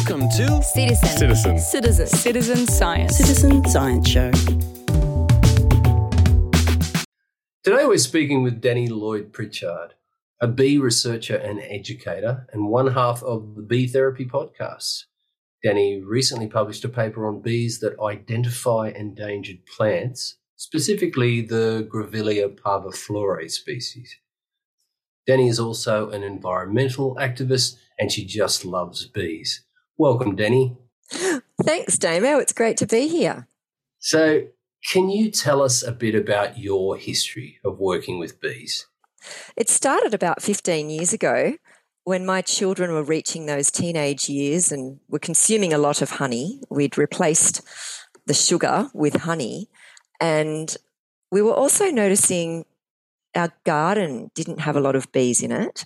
Welcome to Citizen. Citizen. Citizen. Citizen Science. Citizen Science Show. Today we're speaking with Dani Lloyd-Prichard, a bee researcher and educator, and one half of the Bee Therapy podcast. Dani recently published a paper on bees that identify endangered plants, specifically the Grevillea parviflora species. Dani is also an environmental activist and she just loves bees. Welcome, Dani. Thanks, Damo. It's great to be here. So, can you tell us a bit about your history of working with bees? It started about 15 years ago when my children were reaching those teenage years and were consuming a lot of honey. We'd replaced the sugar with honey. And we were also noticing our garden didn't have a lot of bees in it.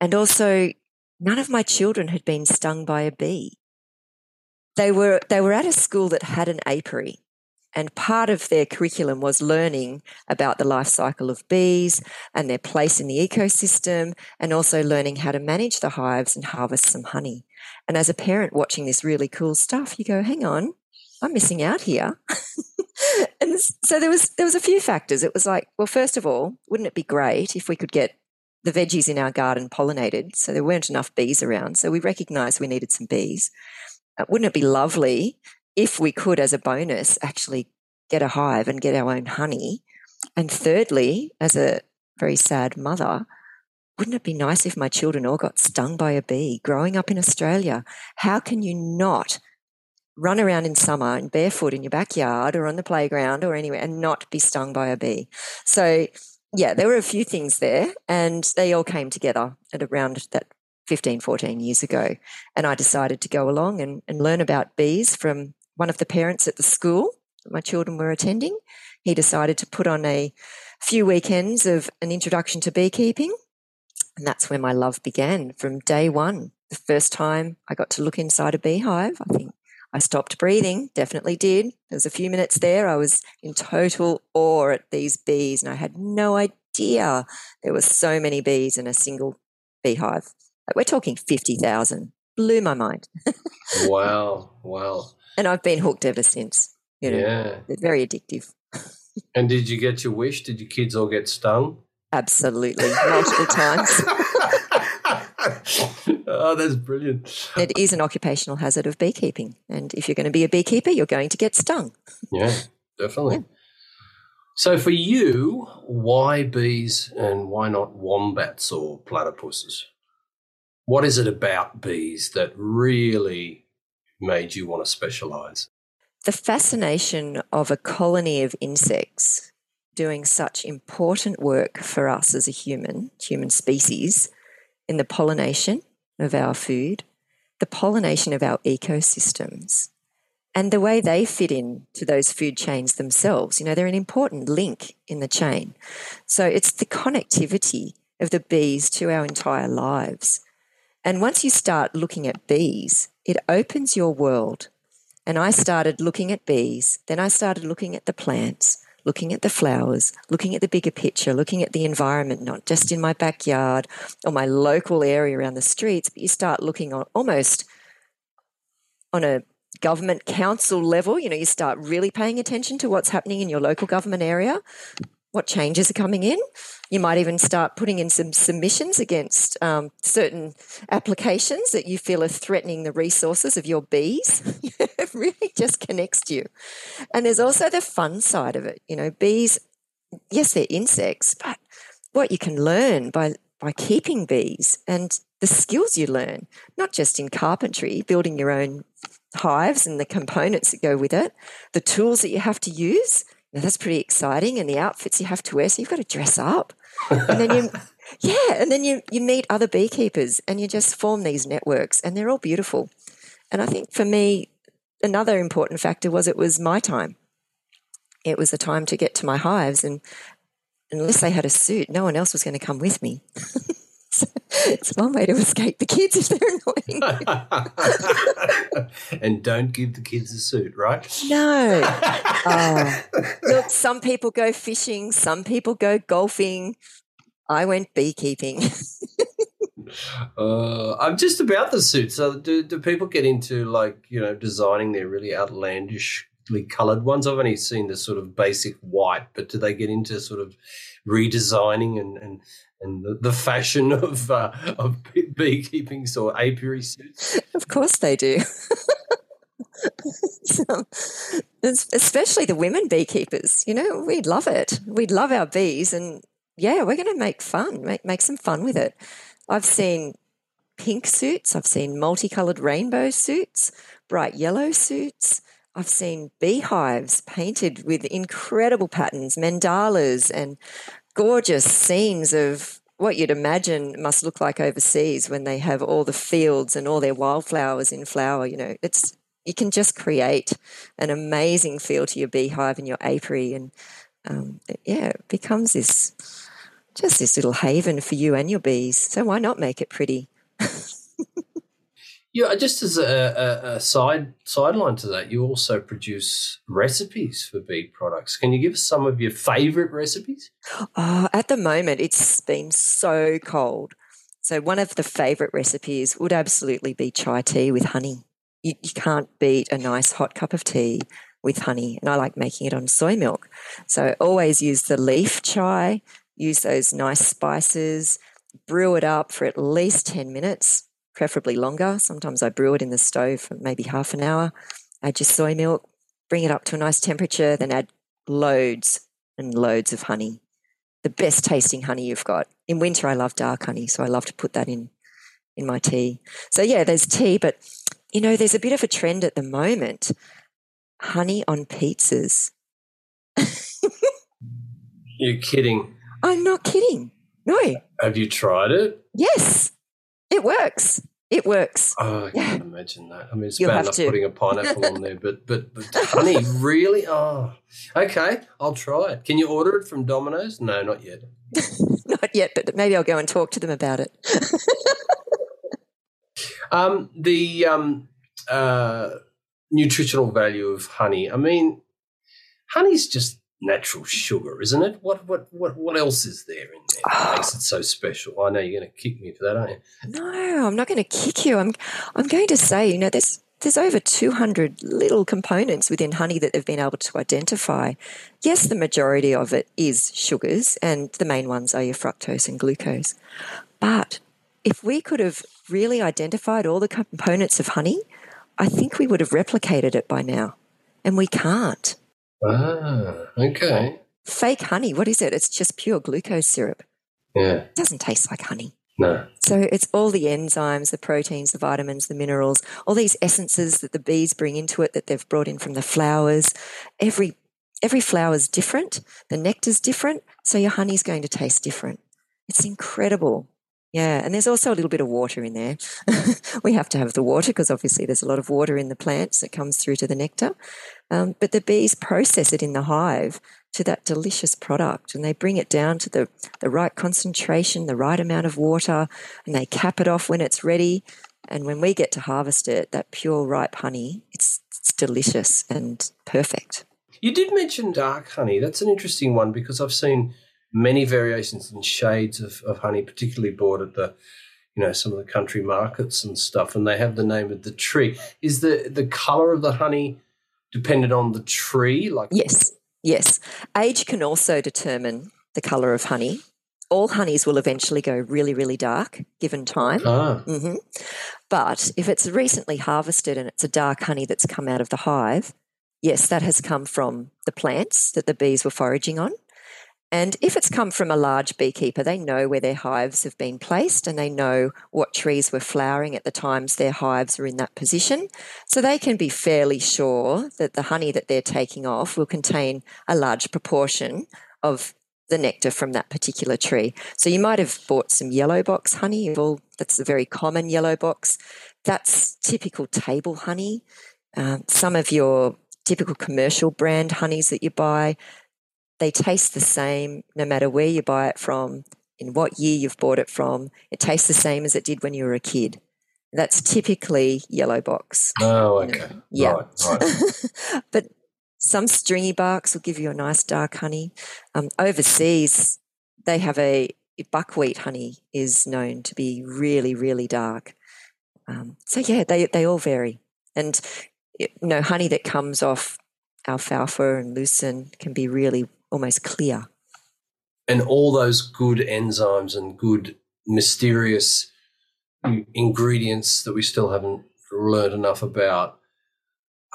And also, none of my children had been stung by a bee. They were, they were at a school that had an apiary. And part of their curriculum was learning about the life cycle of bees and their place in the ecosystem, and also learning how to manage the hives and harvest some honey. And as a parent watching this really cool stuff, you go, hang on, I'm missing out here. and so there was there was a few factors. It was like, well, first of all, wouldn't it be great if we could get the veggies in our garden pollinated? So there weren't enough bees around. So we recognized we needed some bees. Uh, wouldn't it be lovely if we could, as a bonus, actually get a hive and get our own honey. And thirdly, as a very sad mother, wouldn't it be nice if my children all got stung by a bee growing up in Australia? How can you not run around in summer and barefoot in your backyard or on the playground or anywhere and not be stung by a bee? So, yeah, there were a few things there and they all came together at around that 15, 14 years ago. And I decided to go along and, and learn about bees from one of the parents at the school that my children were attending. He decided to put on a few weekends of an introduction to beekeeping. And that's where my love began from day one. The first time I got to look inside a beehive, I think I stopped breathing, definitely did. There was a few minutes there. I was in total awe at these bees and I had no idea there were so many bees in a single beehive. Like we're talking 50,000. Blew my mind. wow. Wow. And I've been hooked ever since. You know, yeah. they're very addictive. And did you get your wish? Did your kids all get stung? Absolutely, multiple times. oh, that's brilliant. It is an occupational hazard of beekeeping. And if you're going to be a beekeeper, you're going to get stung. Yeah, definitely. Yeah. So, for you, why bees and why not wombats or platypuses? What is it about bees that really made you want to specialize? The fascination of a colony of insects doing such important work for us as a human, human species, in the pollination of our food, the pollination of our ecosystems, and the way they fit in to those food chains themselves. You know, they're an important link in the chain. So it's the connectivity of the bees to our entire lives. And once you start looking at bees, it opens your world. And I started looking at bees, then I started looking at the plants, looking at the flowers, looking at the bigger picture, looking at the environment, not just in my backyard or my local area around the streets, but you start looking on almost on a government council level. You know, you start really paying attention to what's happening in your local government area, what changes are coming in. You might even start putting in some submissions against um, certain applications that you feel are threatening the resources of your bees. it really just connects you. And there's also the fun side of it. You know, bees, yes, they're insects, but what you can learn by, by keeping bees and the skills you learn, not just in carpentry, building your own hives and the components that go with it, the tools that you have to use now that's pretty exciting. And the outfits you have to wear, so you've got to dress up. And then you, yeah, and then you, you meet other beekeepers and you just form these networks and they're all beautiful. And I think for me, another important factor was it was my time. It was the time to get to my hives. And unless they had a suit, no one else was going to come with me. it's one way to escape the kids if they're annoying. and don't give the kids a suit, right? No. Oh. Look, some people go fishing, some people go golfing. I went beekeeping. uh, I'm just about the suits. So do, do people get into like you know designing their really outlandishly coloured ones? I've only seen the sort of basic white, but do they get into sort of redesigning and and and the, the fashion of uh, of beekeeping or apiary suits? Of course they do. so, especially the women beekeepers, you know, we'd love it. We'd love our bees, and yeah, we're going to make fun, make make some fun with it. I've seen pink suits, I've seen multicolored rainbow suits, bright yellow suits. I've seen beehives painted with incredible patterns, mandalas, and gorgeous scenes of what you'd imagine must look like overseas when they have all the fields and all their wildflowers in flower. You know, it's you can just create an amazing feel to your beehive and your apiary, and um, yeah, it becomes this just this little haven for you and your bees. So why not make it pretty? yeah, just as a, a, a, side sideline to that, you also produce recipes for bee products. Can you give us some of your favourite recipes? Oh, at the moment, it's been so cold. So one of the favourite recipes would absolutely be chai tea with honey. You, you can't beat a nice hot cup of tea with honey, and I like making it on soy milk. So always use the leaf chai use those nice spices, brew it up for at least 10 minutes, preferably longer. Sometimes I brew it in the stove for maybe half an hour. Add your soy milk, bring it up to a nice temperature, then add loads and loads of honey. The best tasting honey you've got. In winter, I love dark honey, so I love to put that in in my tea. So yeah, there's tea, but you know, there's a bit of a trend at the moment. Honey on pizzas. You're kidding. I'm not kidding. No. Have you tried it? Yes, it works. It works. Oh, I can't imagine that. I mean, it's You'll bad enough to. putting a pineapple on there, but, but but honey, really? Oh, okay. I'll try it. Can you order it from Domino's? No, not yet. not yet, but maybe I'll go and talk to them about it. um, the um, uh, nutritional value of honey. I mean, honey's just natural sugar, isn't it? What what what what else is there in there that makes it so special? I know you're going to kick me for that, aren't you? No, I'm not going to kick you. I'm I'm going to say, you know, there's there's over 200 little components within honey that they've been able to identify. Yes, the majority of it is sugars, and the main ones are your fructose and glucose. But if we could have really identified all the components of honey, I think we would have replicated it by now. And we can't. Ah, okay. Fake honey, what is it? It's just pure glucose syrup. Yeah. It doesn't taste like honey. No. So it's all the enzymes, the proteins, the vitamins, the minerals, all these essences that the bees bring into it that they've brought in from the flowers. Every every flower is different. The nectar's different, so your honey's going to taste different. It's incredible. Yeah, and there's also a little bit of water in there. we have to have the water because obviously there's a lot of water in the plants that comes through to the nectar. Um, but the bees process it in the hive to that delicious product and they bring it down to the, the right concentration, the right amount of water, and they cap it off when it's ready. And when we get to harvest it, that pure ripe honey, it's, it's delicious and perfect. You did mention dark honey. That's an interesting one because I've seen many variations and shades of, of honey, particularly bought at the you know some of the country markets and stuff, and they have the name of the tree. Is the the color of the honey dependent on the tree? Like yes, yes. Age can also determine the color of honey. All honeys will eventually go really, really dark given time. Ah. Mm-hmm. But if it's recently harvested and it's a dark honey that's come out of the hive, yes, that has come from the plants that the bees were foraging on. And if it's come from a large beekeeper, they know where their hives have been placed and they know what trees were flowering at the times their hives were in that position. So they can be fairly sure that the honey that they're taking off will contain a large proportion of the nectar from that particular tree. So you might have bought some yellow box honey. Well, that's a very common yellow box. That's typical table honey. Um, some of your typical commercial brand honeys that you buy they taste the same no matter where you buy it from, in what year you've bought it from. It tastes the same as it did when you were a kid. That's typically yellow box. Oh, okay. Yeah. Right, right. but some stringy barks will give you a nice dark honey. Um, overseas, they have a buckwheat honey is known to be really, really dark. Um, so yeah, they they all vary, and you know, honey that comes off alfalfa and lucerne can be really almost clear. And all those good enzymes and good mysterious ingredients that we still haven't learned enough about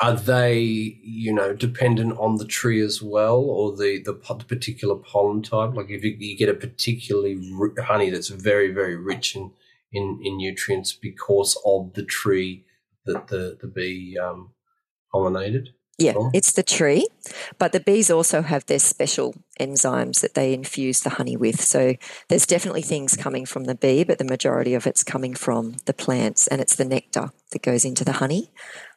are they you know dependent on the tree as well or the the, particular pollen type like if you, you get a particularly honey that's very very rich in, in in nutrients because of the tree that the the bee um, pollinated yeah, it's the tree, but the bees also have their special enzymes that they infuse the honey with. So there's definitely things coming from the bee, but the majority of it's coming from the plants, and it's the nectar that goes into the honey.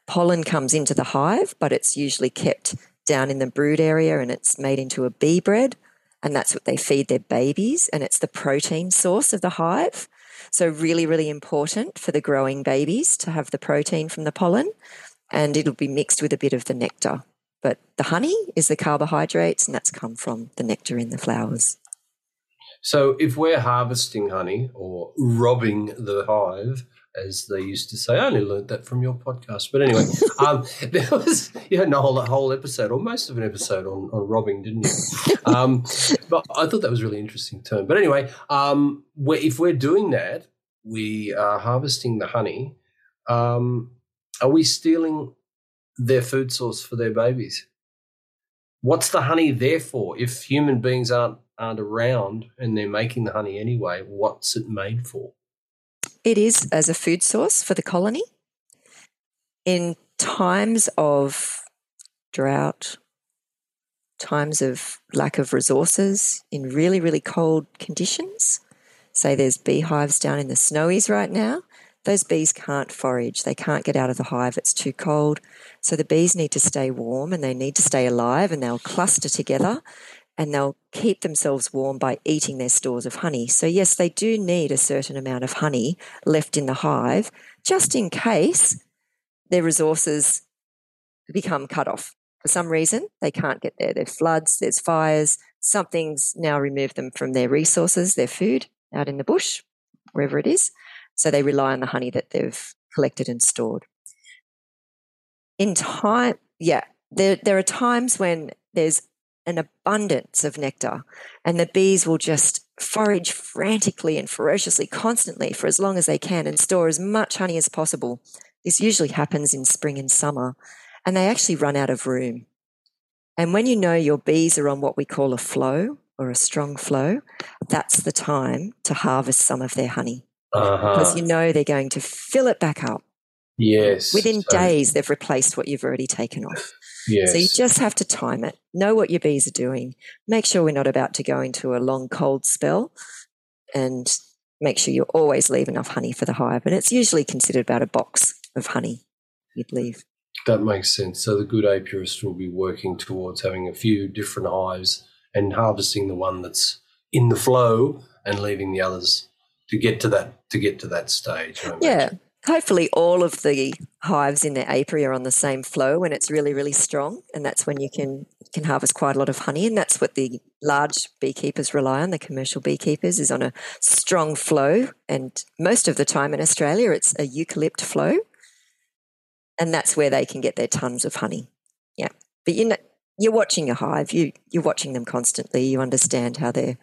Pollen comes into the hive, but it's usually kept down in the brood area and it's made into a bee bread, and that's what they feed their babies, and it's the protein source of the hive. So, really, really important for the growing babies to have the protein from the pollen and it'll be mixed with a bit of the nectar. But the honey is the carbohydrates, and that's come from the nectar in the flowers. So, if we're harvesting honey or robbing the hive, as they used to say, I only learned that from your podcast. But anyway, um, there was you had a whole, a whole episode, or most of an episode on, on robbing, didn't you? Um, but I thought that was a really interesting term. But anyway, um, if we're doing that, we are harvesting the honey. Um, are we stealing their food source for their babies? What's the honey there for? If human beings aren't aren't around and they're making the honey anyway, what's it made for? It is as a food source for the colony. In times of drought, times of lack of resources, in really, really cold conditions, say there's beehives down in the snowies right now, those bees can't forage. They can't get out of the hive. It's too cold. So the bees need to stay warm and they need to stay alive and they'll cluster together and they'll keep themselves warm by eating their stores of honey. So, yes, they do need a certain amount of honey left in the hive just in case their resources become cut off. For some reason, they can't get there. There's floods, there's fires, something's now removed them from their resources, their food out in the bush, wherever it is. So they rely on the honey that they've collected and stored. In time, yeah, there, there are times when there's an abundance of nectar and the bees will just forage frantically and ferociously constantly for as long as they can and store as much honey as possible. This usually happens in spring and summer and they actually run out of room. And when you know your bees are on what we call a flow or a strong flow, that's the time to harvest some of their honey uh-huh. because you know they're going to fill it back up. Yes. Within so, days, they've replaced what you've already taken off. Yes. So you just have to time it, know what your bees are doing, make sure we're not about to go into a long cold spell, and make sure you always leave enough honey for the hive. And it's usually considered about a box of honey you'd leave. That makes sense. So the good apiarist will be working towards having a few different hives and harvesting the one that's in the flow and leaving the others to get to that to get to that stage. Yeah. Hopefully, all of the hives in the apiary are on the same flow when it's really, really strong, and that's when you can can harvest quite a lot of honey. And that's what the large beekeepers rely on. The commercial beekeepers is on a strong flow, and most of the time in Australia, it's a eucalypt flow, and that's where they can get their tons of honey. Yeah, but you know, you're watching a hive. You you're watching them constantly. You understand how they're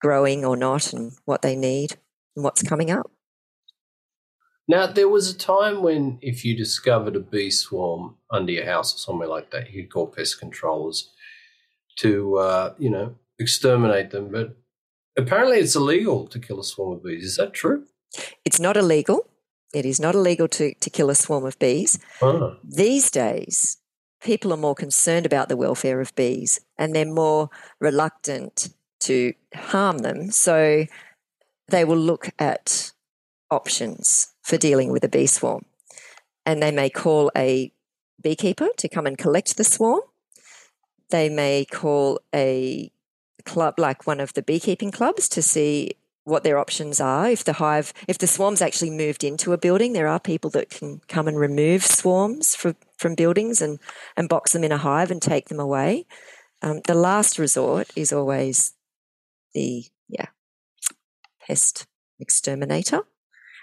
growing or not, and what they need what's coming up. Now, there was a time when if you discovered a bee swarm under your house or somewhere like that, you'd call pest controllers to, uh, you know, exterminate them. But apparently it's illegal to kill a swarm of bees. Is that true? It's not illegal. It is not illegal to, to kill a swarm of bees. Oh. These days, people are more concerned about the welfare of bees and they're more reluctant to harm them. So they will look at options for dealing with a bee swarm. And they may call a beekeeper to come and collect the swarm. They may call a club like one of the beekeeping clubs to see what their options are. If the hive, if the swarm's actually moved into a building, there are people that can come and remove swarms from, from buildings and, and box them in a hive and take them away. Um, the last resort is always the yeah pest exterminator.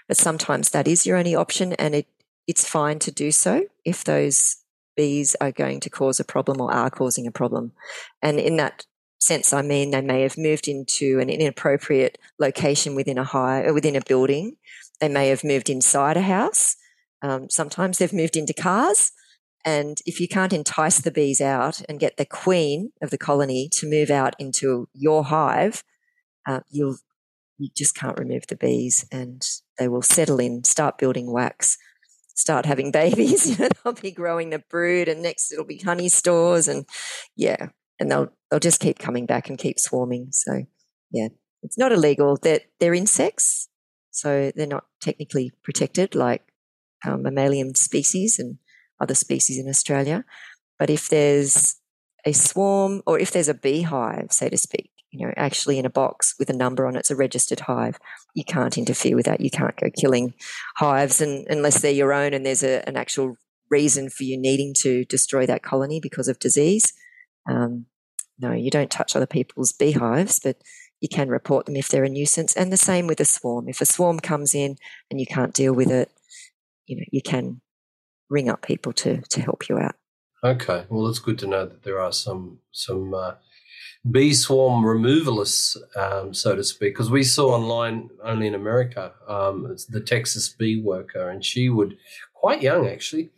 But sometimes that is your only option, and it, it's fine to do so if those bees are going to cause a problem or are causing a problem. And in that sense, I mean they may have moved into an inappropriate location within a high uh, within a building. They may have moved inside a house. Um, sometimes they've moved into cars. And if you can't entice the bees out and get the queen of the colony to move out into your hive, uh, you'll you just can't remove the bees, and they will settle in, start building wax, start having babies. They'll be growing the brood, and next it'll be honey stores, and yeah, and they'll they'll just keep coming back and keep swarming. So yeah, it's not illegal. They're they're insects, so they're not technically protected like um, mammalian species and other species in Australia. But if there's a swarm or if there's a beehive, so to speak, you know, actually in a box with a number on it, it's a registered hive. You can't interfere with that. You can't go killing hives and, unless they're your own and there's a, an actual reason for you needing to destroy that colony because of disease. Um, no, you don't touch other people's beehives, but you can report them if they're a nuisance. And the same with a swarm. If a swarm comes in and you can't deal with it, you know, you can ring up people to to help you out. Okay, well, it's good to know that there are some some uh, bee swarm removalists, um, so to speak, because we saw online only in America um, the Texas bee worker, and she would quite young actually,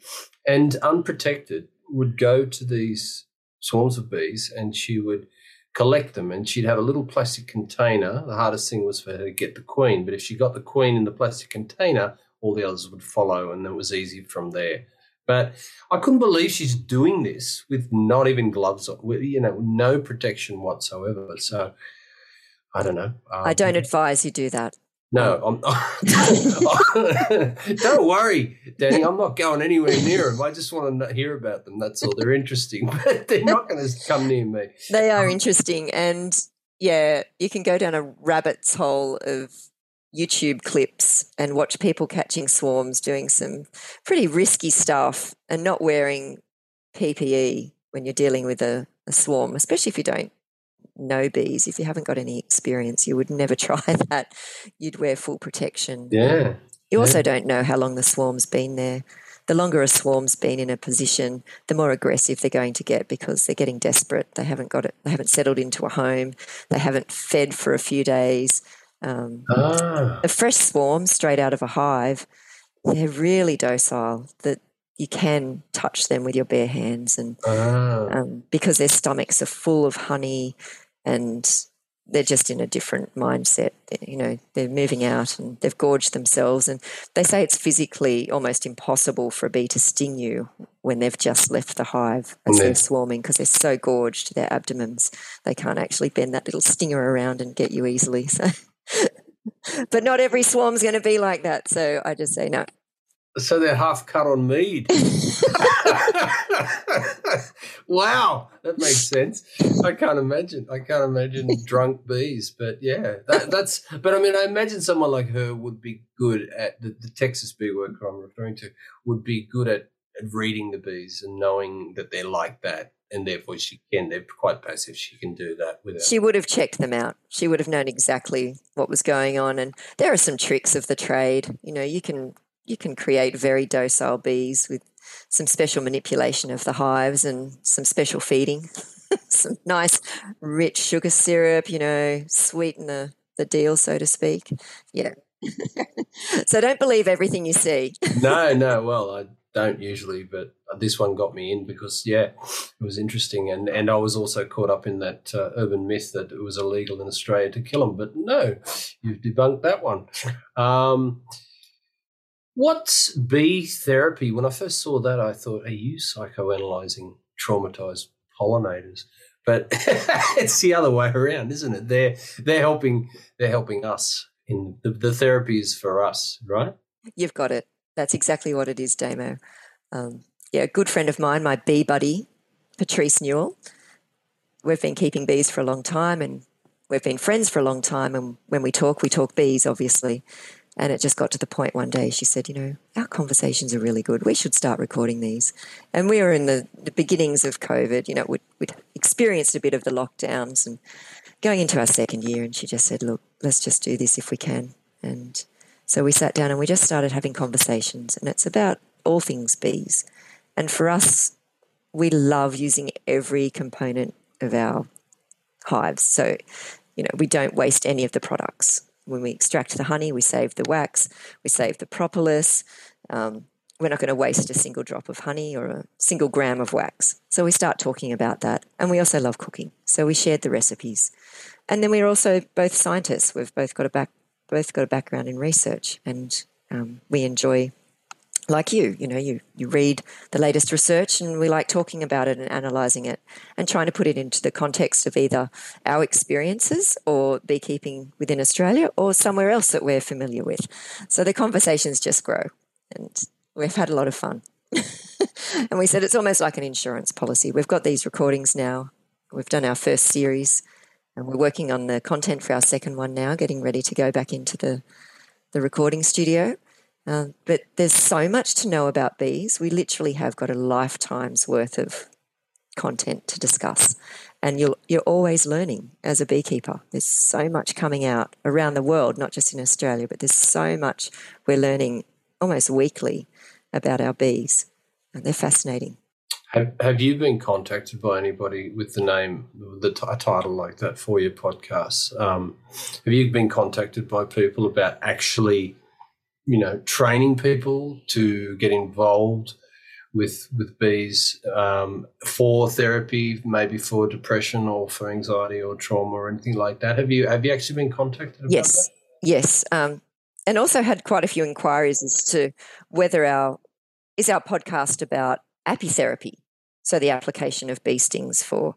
and unprotected would go to these swarms of bees, and she would collect them and she'd have a little plastic container. The hardest thing was for her to get the queen, but if she got the queen in the plastic container, all the others would follow, and it was easy from there. But I couldn't believe she's doing this with not even gloves on, with, you know, no protection whatsoever. So I don't know. Um, I don't advise you do that. No, I'm, don't worry, Dani. I'm not going anywhere near them. I just want to hear about them. That's all. They're interesting, but they're not going to come near me. They are interesting, and yeah, you can go down a rabbit's hole of YouTube clips and watch people catching swarms doing some pretty risky stuff and not wearing PPE when you're dealing with a, a, swarm, especially if you don't know bees. If you haven't got any experience, you would never try that. You'd wear full protection. Yeah. You also yeah. don't know how long the swarm's been there. The longer a swarm's been in a position, the more aggressive they're going to get because they're getting desperate. They haven't got it. They haven't settled into a home. They haven't fed for a few days um, ah. A fresh swarm straight out of a hive, they're really docile. That you can touch them with your bare hands, and ah. um, because their stomachs are full of honey, and they're just in a different mindset. You know, they're moving out and they've gorged themselves, and they say it's physically almost impossible for a bee to sting you when they've just left the hive as they're swarming because they're so gorged their abdomens they can't actually bend that little stinger around and get you easily. So but not every swarm's going to be like that. So I just say no. So they're half cut on mead. wow, that makes sense. I can't imagine. I can't imagine drunk bees, but yeah, that, that's. But I mean, I imagine someone like her would be good at the, the Texas bee worker I'm referring to would be good at, at reading the bees and knowing that they're like that and therefore she can. They're quite passive. She can do that without. She would have checked them out. She would have known exactly what was going on. And there are some tricks of the trade. You know, you can you can create very docile bees with some special manipulation of the hives and some special feeding, some nice rich sugar syrup. You know, sweeten the the deal, so to speak. Yeah. so don't believe everything you see. no, no. Well, I don't usually, but this one got me in because yeah, it was interesting, and and I was also caught up in that uh, urban myth that it was illegal in Australia to kill them, but no, you've debunked that one. Um, what's bee therapy? When I first saw that, I thought, are you psychoanalyzing traumatized pollinators? But it's the other way around, isn't it? They're they're helping they're helping us in the, the therapy is for us, right? You've got it. That's exactly what it is, Damo. Um, yeah, a good friend of mine, my bee buddy, Patrice Newell. We've been keeping bees for a long time and we've been friends for a long time. And when we talk, we talk bees, obviously. And it just got to the point one day, she said, You know, our conversations are really good. We should start recording these. And we were in the, the beginnings of COVID, you know, we'd, we'd experienced a bit of the lockdowns and going into our second year, and she just said, "Look, let's just do this if we can." And so we sat down and we just started having conversations, and it's about all things bees. And for us, we love using every component of our hives. So, you know, we don't waste any of the products. When we extract the honey, we save the wax, we save the propolis. Um, we're not going to waste a single drop of honey or a single gram of wax. So we start talking about that. And we also love cooking. So we shared the recipes. And then we're also both scientists. We've both got a back both got a background in research and um, we enjoy like you, you know, you, you read the latest research and we like talking about it and analysing it and trying to put it into the context of either our experiences or beekeeping within Australia or somewhere else that we're familiar with. So the conversations just grow and we've had a lot of fun. and we said it's almost like an insurance policy. We've got these recordings now. We've done our first series and we're working on the content for our second one now, getting ready to go back into the, the recording studio. Um, but there's so much to know about bees. We literally have got a lifetime's worth of content to discuss. And you're, you're always learning as a beekeeper. There's so much coming out around the world, not just in Australia, but there's so much we're learning almost weekly about our bees. And they're fascinating. Have, have you been contacted by anybody with the name, the t- a title like that for your podcast? Um, have you been contacted by people about actually you know, training people to get involved with with bees um, for therapy, maybe for depression or for anxiety or trauma or anything like that. Have you have you actually been contacted? yes, that? yes, um, and also had quite a few inquiries as to whether our is our podcast about apitherapy, so the application of bee stings for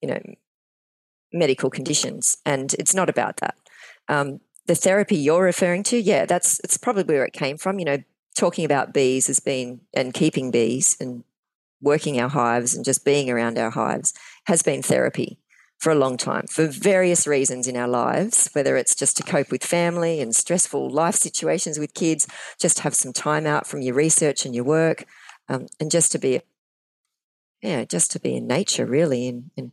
you know medical conditions, and it's not about that. Um, the therapy you're referring to, yeah, that's it's probably where it came from. You know, talking about bees has been and keeping bees and working our hives and just being around our hives has been therapy for a long time for various reasons in our lives, whether it's just to cope with family and stressful life situations with kids, just have some time out from your research and your work, um, and just to be, yeah, just to be in nature really and, and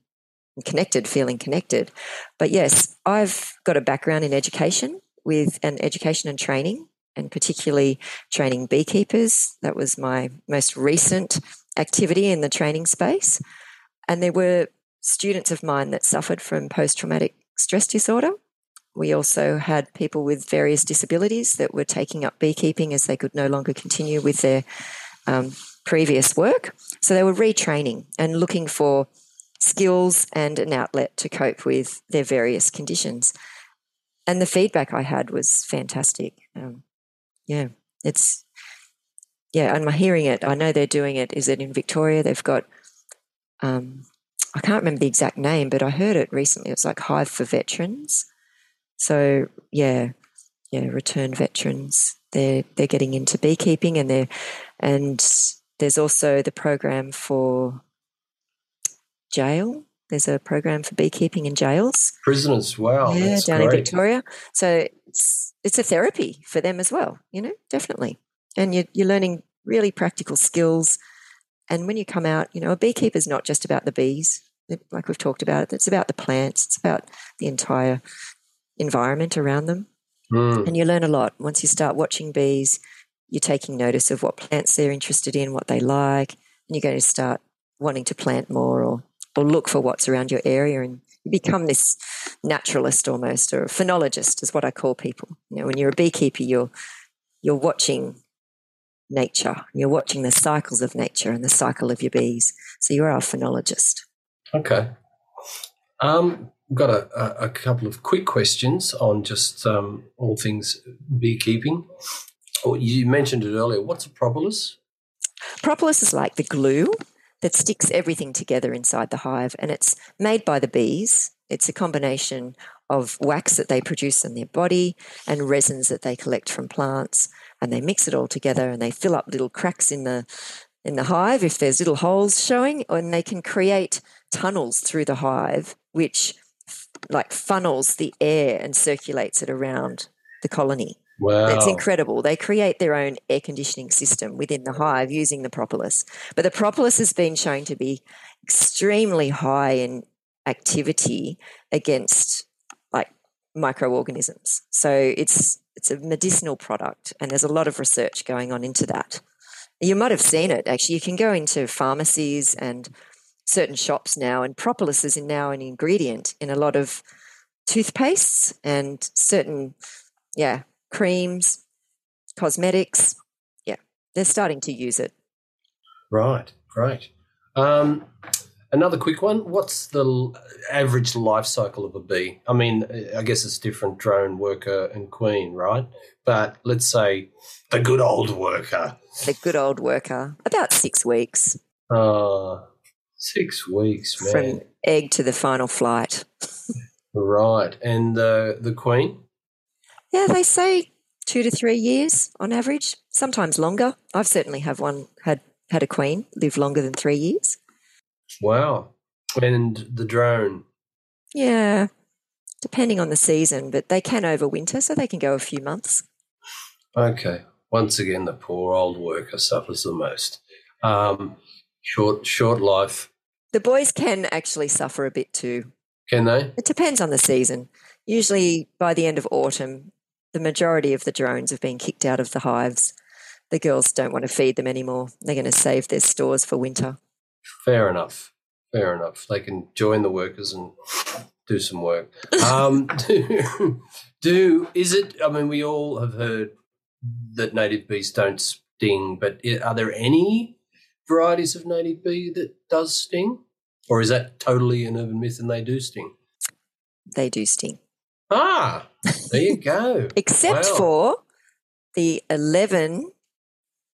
connected, feeling connected. But yes, I've got a background in education with an education and training, and particularly training beekeepers. That was my most recent activity in the training space. And there were students of mine that suffered from post traumatic stress disorder. We also had people with various disabilities that were taking up beekeeping as they could no longer continue with their um, previous work. So they were retraining and looking for skills and an outlet to cope with their various conditions. And the feedback I had was fantastic. Um, yeah, it's, yeah, and my hearing it, I know they're doing it. Is it in Victoria? They've got, um, I can't remember the exact name, but I heard it recently. It's like Hive for Veterans. So, yeah, yeah, returned veterans. They're they're getting into beekeeping, and they're and there's also the program for jail. There's a program for beekeeping in jails. Prisoners, wow. Yeah, down great. in Victoria. So it's, it's a therapy for them as well, you know, definitely. And you're, you're learning really practical skills. And when you come out, you know, a beekeeper is not just about the bees, like we've talked about, it, it's about the plants, it's about the entire environment around them. Mm. And you learn a lot. Once you start watching bees, you're taking notice of what plants they're interested in, what they like, and you're going to start wanting to plant more or or look for what's around your area and you become this naturalist almost or a phenologist is what I call people. You know, when you're a beekeeper, you're you're watching nature. You're watching the cycles of nature and the cycle of your bees. So you are a phenologist. Okay. Um, got a, a, couple of quick questions on just um, all things beekeeping. Oh, you mentioned it earlier. What's a propolis? Propolis is like the glue that sticks everything together inside the hive. And it's made by the bees. It's a combination of wax that they produce in their body and resins that they collect from plants. And they mix it all together and they fill up little cracks in the in the hive if there's little holes showing, and they can create tunnels through the hive, which like funnels the air and circulates it around the colony. Wow. It's incredible. They create their own air conditioning system within the hive using the propolis. But the propolis has been shown to be extremely high in activity against like microorganisms. So it's it's a medicinal product, and there's a lot of research going on into that. You might have seen it actually. You can go into pharmacies and certain shops now, and propolis is now an ingredient in a lot of toothpastes and certain, yeah, creams, cosmetics. Yeah, they're starting to use it. Right, great. Um, another quick one. What's the average life cycle of a bee? I mean, I guess it's different drone, worker, and queen, right? But let's say the good old worker. The good old worker. About six weeks. Uh, six weeks, man. From egg to the final flight. right. And the, the queen? Yeah, they say two to three years on average, sometimes longer. I've certainly have one had had a queen live longer than three years. Wow. And the drone? Yeah, depending on the season, but they can overwinter, so they can go a few months. Okay. Once again, the poor old worker suffers the most. Um, short, short life. The boys can actually suffer a bit too. Can they? It depends on the season. Usually, by the end of autumn, the majority of the drones have been kicked out of the hives. The girls don't want to feed them anymore. They're going to save their stores for winter. Fair enough. Fair enough. They can join the workers and do some work. Um, do, do is it? I mean, we all have heard that native bees don't sting, but are there any varieties of native bee that does sting, or is that totally an urban myth and they do sting? They do sting. Ah, there you go. Except wow. for the eleven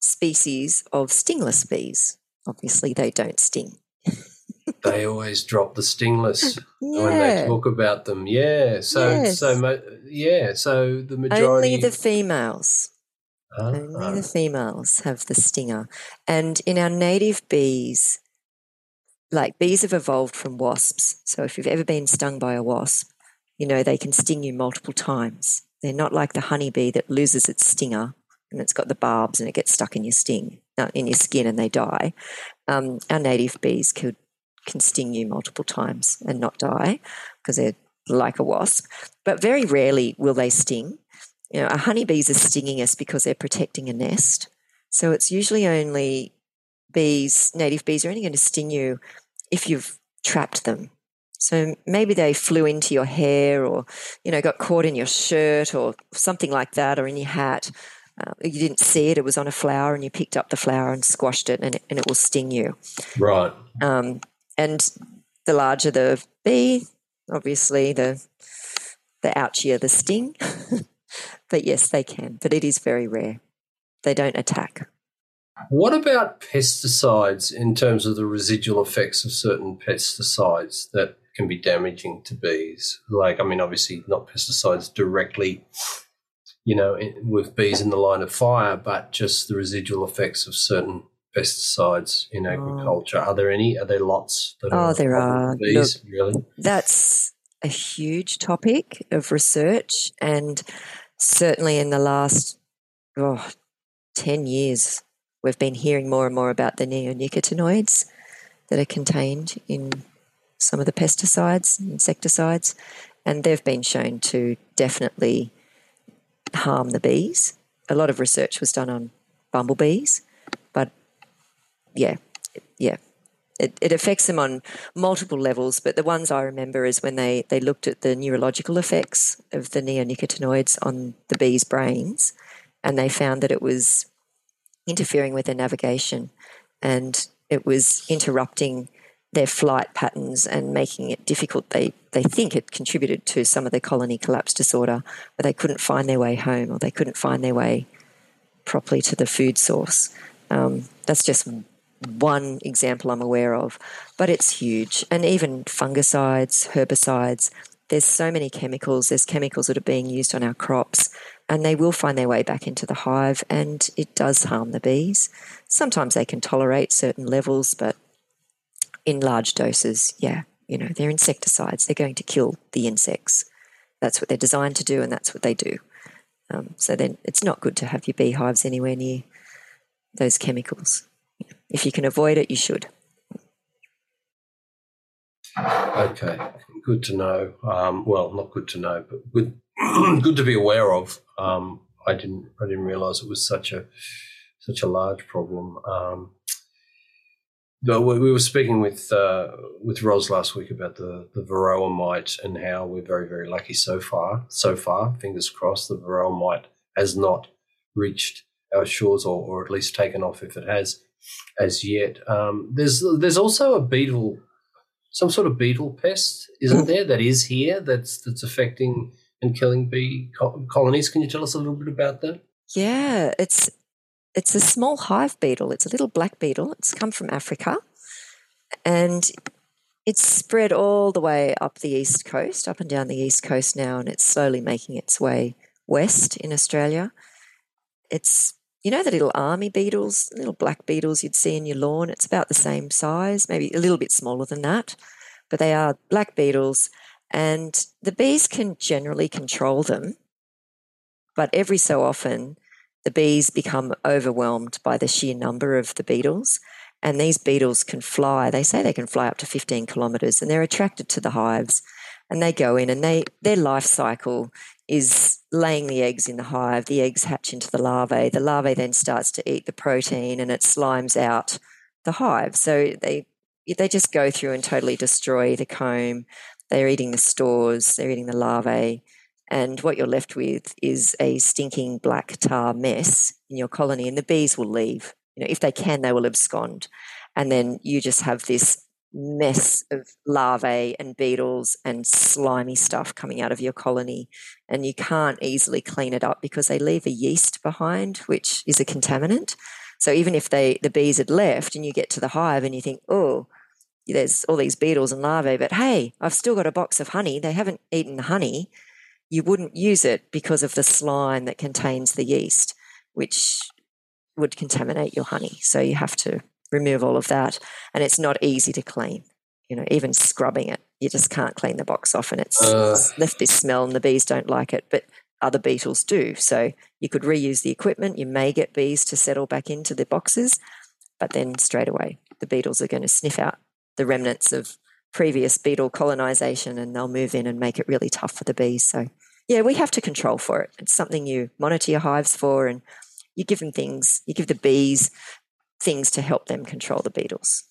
species of stingless bees. Obviously, they don't sting. they always drop the stingless yeah. when they talk about them. Yeah. So, yes. so, yeah. So the majority. Only the females. Only the females have the stinger. And in our native bees, like bees have evolved from wasps. So if you've ever been stung by a wasp, you know they can sting you multiple times. They're not like the honeybee that loses its stinger and it's got the barbs and it gets stuck in your sting, uh, in your skin, and they die. Um, our native bees could can sting you multiple times and not die because they're like a wasp. But very rarely will they sting. You know, our honeybees are stinging us because they're protecting a nest. So it's usually only bees, native bees, are only going to sting you if you've trapped them. So maybe they flew into your hair or, you know, got caught in your shirt or something like that or in your hat. Uh, you didn't see it, it was on a flower and you picked up the flower and squashed it and it, and it will sting you. Right. Um, and the larger the bee, obviously, the, the ouchier the sting. but yes, they can, but it is very rare. They don't attack. What about pesticides in terms of the residual effects of certain pesticides that can be damaging to bees? Like, I mean, obviously, not pesticides directly you know, with bees in the line of fire, but just the residual effects of certain pesticides in oh. agriculture. Oh. Are there any? Are there lots? That oh, there are. Bees, Look, really? That's a huge topic of research, and certainly in the last oh, 10 years, we've been hearing more and more about the neonicotinoids that are contained in some of the pesticides, insecticides, and they've been shown to definitely harm the bees. A lot of research was done on bumblebees, but yeah, yeah, it, it affects them on multiple levels. But the ones I remember is when they, they looked at the neurological effects of the neonicotinoids on the bees' brains, and they found that it was interfering with their navigation and it was interrupting their flight patterns and making it difficult. They, they think it contributed to some of their colony collapse disorder, where they couldn't find their way home or they couldn't find their way properly to the food source. Um, that's just one example I'm aware of, but it's huge. And even fungicides, herbicides, there's so many chemicals. There's chemicals that are being used on our crops, and they will find their way back into the hive, and it does harm the bees. Sometimes they can tolerate certain levels, but in large doses, yeah, you know, they're insecticides. They're going to kill the insects. That's what they're designed to do, and that's what they do. Um, so then it's not good to have your beehives anywhere near those chemicals. If you can avoid it, you should. Okay, good to know. Um, well, not good to know, but good good to be aware of. Um, I didn't I didn't realise it was such a such a large problem. We were speaking with uh, with Ros last week about the the varroa mite and how we're very very lucky so far. So far, fingers crossed, the varroa mite has not reached our shores, or, or at least taken off if it has as yet. Um, there's there's also a beetle, some sort of beetle pest, isn't there? That is here. That's that's affecting and killing bee colonies. Can you tell us a little bit about that? Yeah, it's it's a small hive beetle. It's a little black beetle. It's come from Africa. And it's spread all the way up the east coast, up and down the east coast now, and it's slowly making its way west in Australia. It's, you know, the little army beetles, little black beetles you'd see in your lawn. It's about the same size, maybe a little bit smaller than that, but they are black beetles. And the bees can generally control them, but every so often the bees become overwhelmed by the sheer number of the beetles. And these beetles can fly. They say they can fly up to 15 kilometres and they're attracted to the hives. And they go in and they their life cycle is laying the eggs in the hive. The eggs hatch into the larvae. The larvae then starts to eat the protein and it slimes out the hive. So they they just go through and totally destroy the comb. They're eating the stores, they're eating the larvae, and what you're left with is a stinking black tar mess in your colony, and the bees will leave. You know, if they can, they will abscond, and then you just have this mess of larvae and beetles and slimy stuff coming out of your colony, and you can't easily clean it up because they leave a yeast behind, which is a contaminant. So even if they the bees had left, and you get to the hive and you think, oh, there's all these beetles and larvae, but hey, I've still got a box of honey. They haven't eaten the honey you wouldn't use it because of the slime that contains the yeast, which would contaminate your honey. So you have to remove all of that. And it's not easy to clean. You know, even scrubbing it, you just can't clean the box off and it's, uh. left this smell and the bees don't like it. But other beetles do. So you could reuse the equipment. You may get bees to settle back into the boxes, but then straight away the beetles are going to sniff out the remnants of previous beetle colonization and they'll move in and make it really tough for the bees. So, yeah, we have to control for it. It's something you monitor your hives for and you give them things, you give the bees things to help them control the beetles.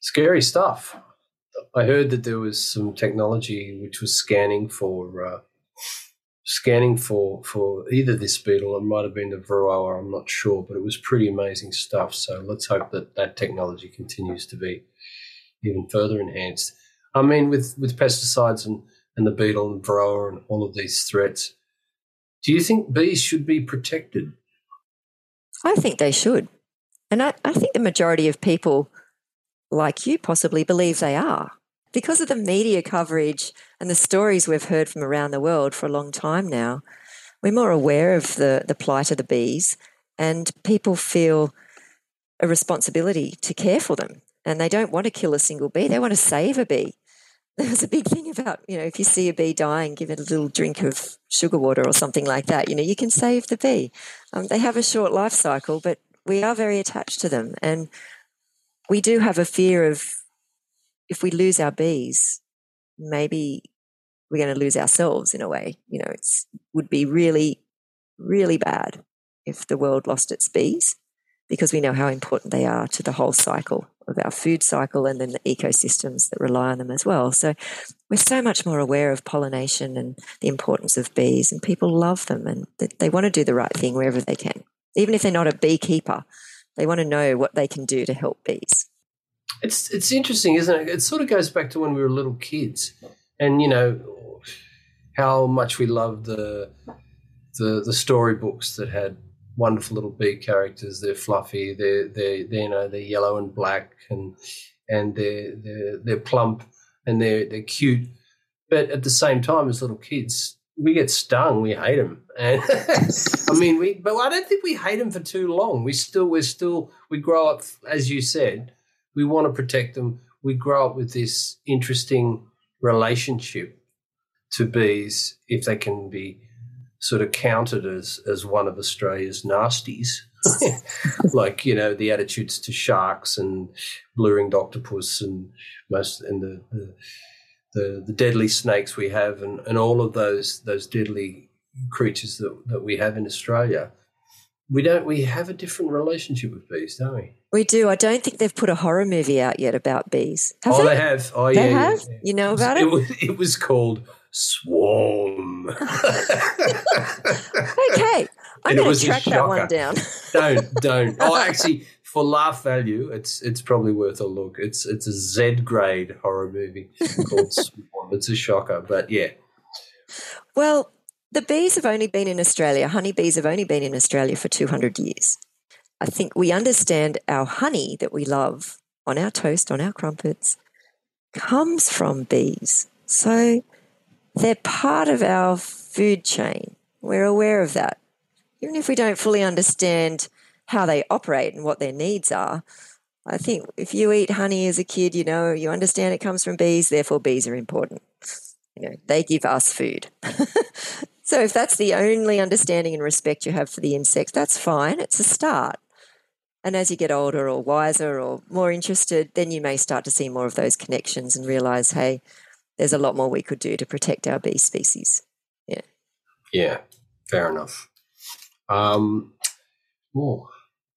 Scary stuff. I heard that there was some technology which was scanning for uh, scanning for for either this beetle. It might have been the varroa. I'm not sure, but it was pretty amazing stuff. So let's hope that that technology continues to be even further enhanced. I mean, with, with pesticides and, and the beetle and varroa and all of these threats, do you think bees should be protected? I think they should. And I, I think the majority of people like you possibly believe they are. Because of the media coverage and the stories we've heard from around the world for a long time now, we're more aware of the, the plight of the bees and people feel a responsibility to care for them and they don't want to kill a single bee. They want to save a bee. There's a big thing about, you know, if you see a bee dying, give it a little drink of sugar water or something like that. You know, you can save the bee. Um, they have a short life cycle, but we are very attached to them. And we do have a fear of if we lose our bees, maybe we're going to lose ourselves in a way. You know, it would be really, really bad if the world lost its bees because we know how important they are to the whole cycle of our food cycle and then the ecosystems that rely on them as well. So we're so much more aware of pollination and the importance of bees, and people love them and they want to do the right thing wherever they can. Even if they're not a beekeeper, they want to know what they can do to help bees. It's it's interesting, isn't it? It sort of goes back to when we were little kids, and you know how much we loved the the the storybooks that had wonderful little bee characters. They're fluffy. They're they you know they're yellow and black and and they're they're they're plump and they're they're cute. But at the same time, as little kids, we get stung. We hate them, and I mean, we. But I don't think we hate them for too long. We still we're still we grow up as you said. We want to protect them. We grow up with this interesting relationship to bees if they can be sort of counted as as one of Australia's nasties. like you know the attitudes to sharks and blue ringed octopus and most and the, the the, the deadly snakes we have and, and all of those those deadly creatures that, that we have in Australia, we don't we have a different relationship with bees, don't we? We do. I don't think they've put a horror movie out yet about bees. Have oh, they? they? have. Oh, they yeah, have. Yeah. You know about it? It was, it was called Swarm. okay, I'm going to track that one down. don't, don't. Oh, actually, for laugh value, it's it's probably worth a look. It's it's a Z grade horror movie called Swarm. It's a shocker, but yeah. Well, the bees have only been in Australia. Honeybees have only been in Australia for 200 years. I think we understand our honey that we love on our toast, on our crumpets, comes from bees. So they're part of our food chain. We're aware of that. Even if we don't fully understand how they operate and what their needs are, I think if you eat honey as a kid, you know, you understand it comes from bees, therefore bees are important. You know, they give us food. so if that's the only understanding and respect you have for the insects, that's fine. It's a start. And as you get older or wiser or more interested, then you may start to see more of those connections and realize, hey, there's a lot more we could do to protect our bee species. Yeah. Yeah, fair enough. Um, oh,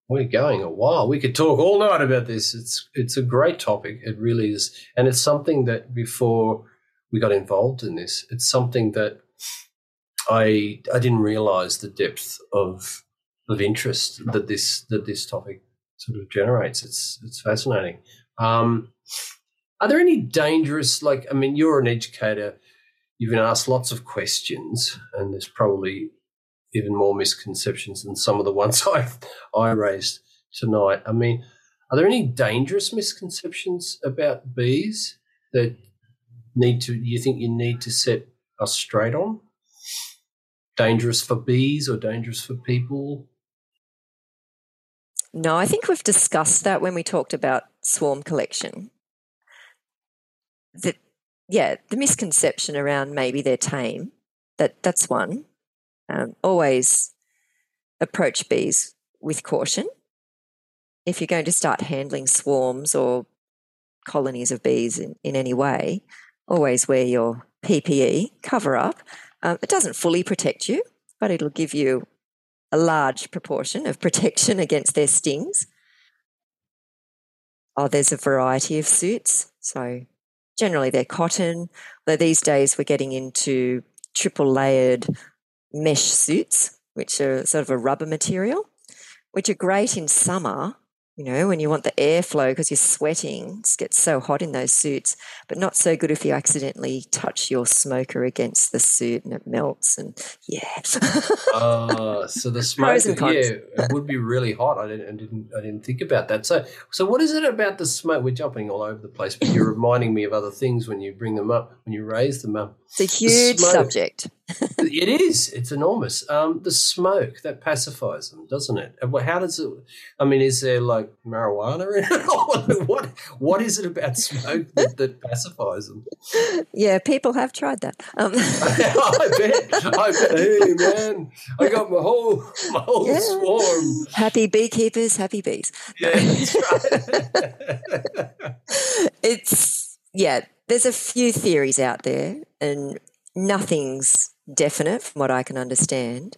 we're going a while. We could talk all night about this. It's it's a great topic. It really is, and it's something that before we got involved in this, it's something that I I didn't realize the depth of of interest that this that this topic sort of generates. It's it's fascinating. Um, are there any dangerous like I mean you're an educator, you've been asked lots of questions, and there's probably even more misconceptions than some of the ones I I raised tonight. I mean, are there any dangerous misconceptions about bees that need to you think you need to set us straight on? Dangerous for bees or dangerous for people? No, I think we've discussed that when we talked about swarm collection. That yeah, the misconception around maybe they're tame. That that's one. Um, always approach bees with caution. If you're going to start handling swarms or colonies of bees in, in any way, always wear your PPE, cover up. Um, it doesn't fully protect you, but it'll give you a large proportion of protection against their stings. Oh, there's a variety of suits. So generally they're cotton, though these days we're getting into triple layered mesh suits, which are sort of a rubber material, which are great in summer you know, when you want the airflow because you're sweating, it gets so hot in those suits, but not so good if you accidentally touch your smoker against the suit and it melts. And yeah. uh, so the smoke, yeah, it would be really hot. I didn't, I didn't, I didn't think about that. So, so what is it about the smoke? We're jumping all over the place, but you're reminding me of other things when you bring them up, when you raise them up. It's a huge subject. It is. It's enormous. Um, the smoke that pacifies them, doesn't it? How does it? I mean, is there like marijuana in it? what What is it about smoke that, that, pacifies them? Yeah, people have tried that. Um. I bet. I bet. Hey, man, I got my whole my whole yeah. swarm. Happy beekeepers, happy bees. Yeah, that's right. it's yeah. There's a few theories out there, and nothing's definite from what I can understand,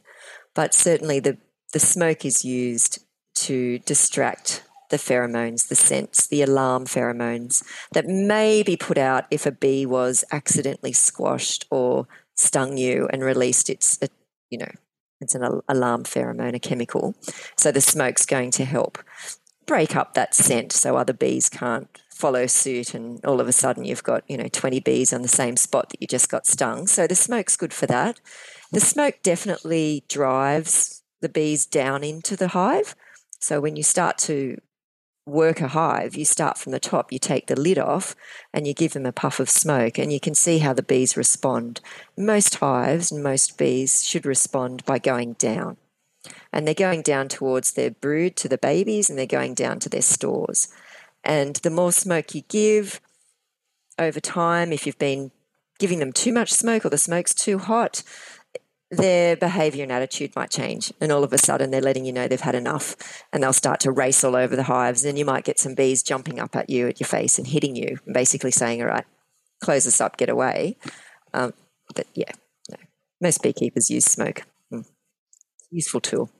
but certainly the, the smoke is used to distract the pheromones, the scents, the alarm pheromones that may be put out if a bee was accidentally squashed or stung you and released its, uh, you know, it's an alarm pheromone, a chemical. So the smoke's going to help break up that scent so other bees can't follow suit and all of a sudden you've got you know 20 bees on the same spot that you just got stung. So the smoke's good for that. The smoke definitely drives the bees down into the hive. So when you start to work a hive you start from the top you take the lid off and you give them a puff of smoke and you can see how the bees respond. Most hives and most bees should respond by going down. And they're going down towards their brood to the babies and they're going down to their stores and the more smoke you give over time, if you've been giving them too much smoke or the smoke's too hot, their behavior and attitude might change. And all of a sudden, they're letting you know they've had enough and they'll start to race all over the hives. And you might get some bees jumping up at you, at your face, and hitting you, and basically saying, All right, close this up, get away. Um, but yeah, no. most beekeepers use smoke. Mm. Useful tool.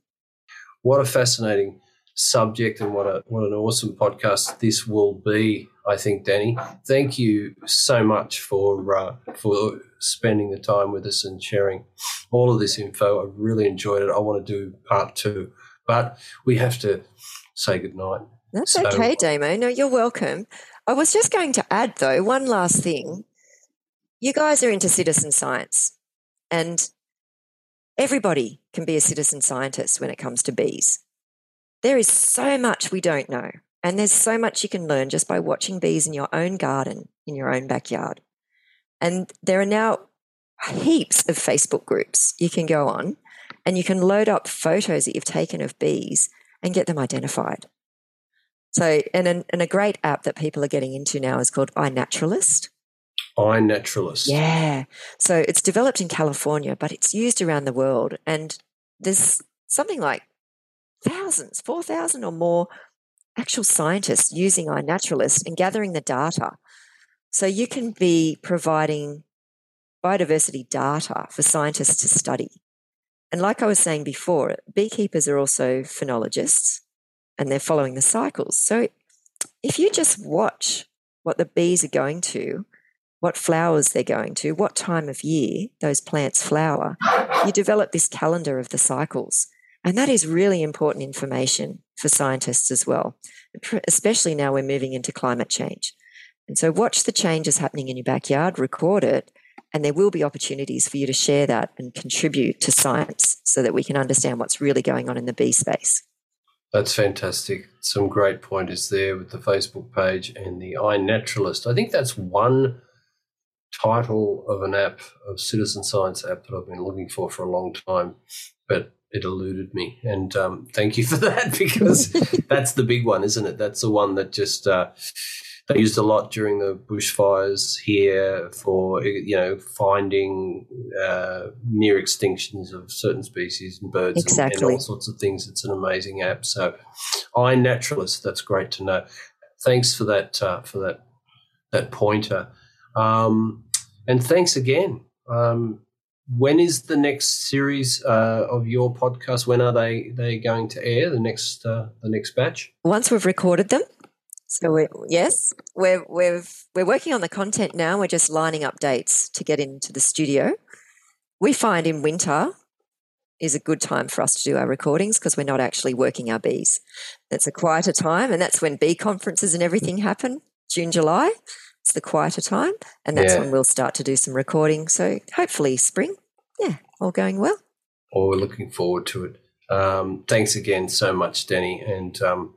what a fascinating subject and what a what an awesome podcast this will be. I think, Dani. Thank you so much for uh, for spending the time with us and sharing all of this info. I really enjoyed it. I want to do part two, but we have to say goodnight. That's so, okay, Damo. No, you're welcome. I was just going to add, though, one last thing. You guys are into citizen science, and everybody can be a citizen scientist when it comes to bees. There is so much we don't know. And there's so much you can learn just by watching bees in your own garden, in your own backyard. And there are now heaps of Facebook groups you can go on and you can load up photos that you've taken of bees and get them identified. So, and, an, and a great app that people are getting into now is called iNaturalist. iNaturalist. Yeah. So it's developed in California, but it's used around the world. And there's something like thousands, 4,000 or more actual scientists using iNaturalist and gathering the data. So you can be providing biodiversity data for scientists to study. And like I was saying before, beekeepers are also phenologists and they're following the cycles. So if you just watch what the bees are going to, what flowers they're going to, what time of year those plants flower, you develop this calendar of the cycles. And that is really important information for scientists as well, especially now we're moving into climate change. And so watch the changes happening in your backyard, record it, and there will be opportunities for you to share that and contribute to science so that we can understand what's really going on in the bee space. That's fantastic. Some great pointers there with the Facebook page and the iNaturalist. I think that's one title of an app, of citizen science app that I've been looking for for a long time. But it eluded me. And um, thank you for that because that's the big one, isn't it? That's the one that just uh, they used a lot during the bushfires here for you know finding uh, near extinctions of certain species and birds exactly. and, and, all sorts of things. It's an amazing app. So, iNaturalist, that's great to know. Thanks for that uh, for that that pointer. Um, and thanks again. Um, when is the next series uh, of your podcast? When are they they going to air? The next uh, the next batch? Once we've recorded them. So we yes, we're we've we're working on the content now. We're just lining up dates to get into the studio. We find in winter is a good time for us to do our recordings because we're not actually working our bees. That's a quieter time, and that's when bee conferences and everything happen. June, July. It's the quieter time, and that's yeah. when we'll start to do some recording. So hopefully, spring. Yeah, all going well. Well, we're looking forward to it. Um, thanks again so much, Dani, and um,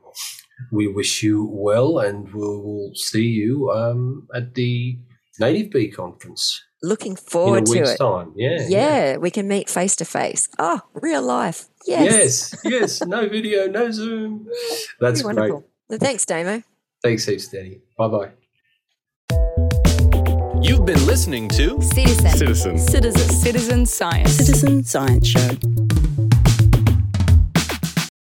we wish you well, and we'll, we'll see you um, at the Native Bee Conference. Looking forward to it. Time. Yeah, yeah, yeah, we can meet face to face. Oh, real life. Yes. Yes, yes. No video, no Zoom. That's great. Thanks, Damo. Thanks, heaps, Dani. Bye bye. You've been listening to Citizen. Citizen. Citizen. Citizen Science. Citizen Science Show.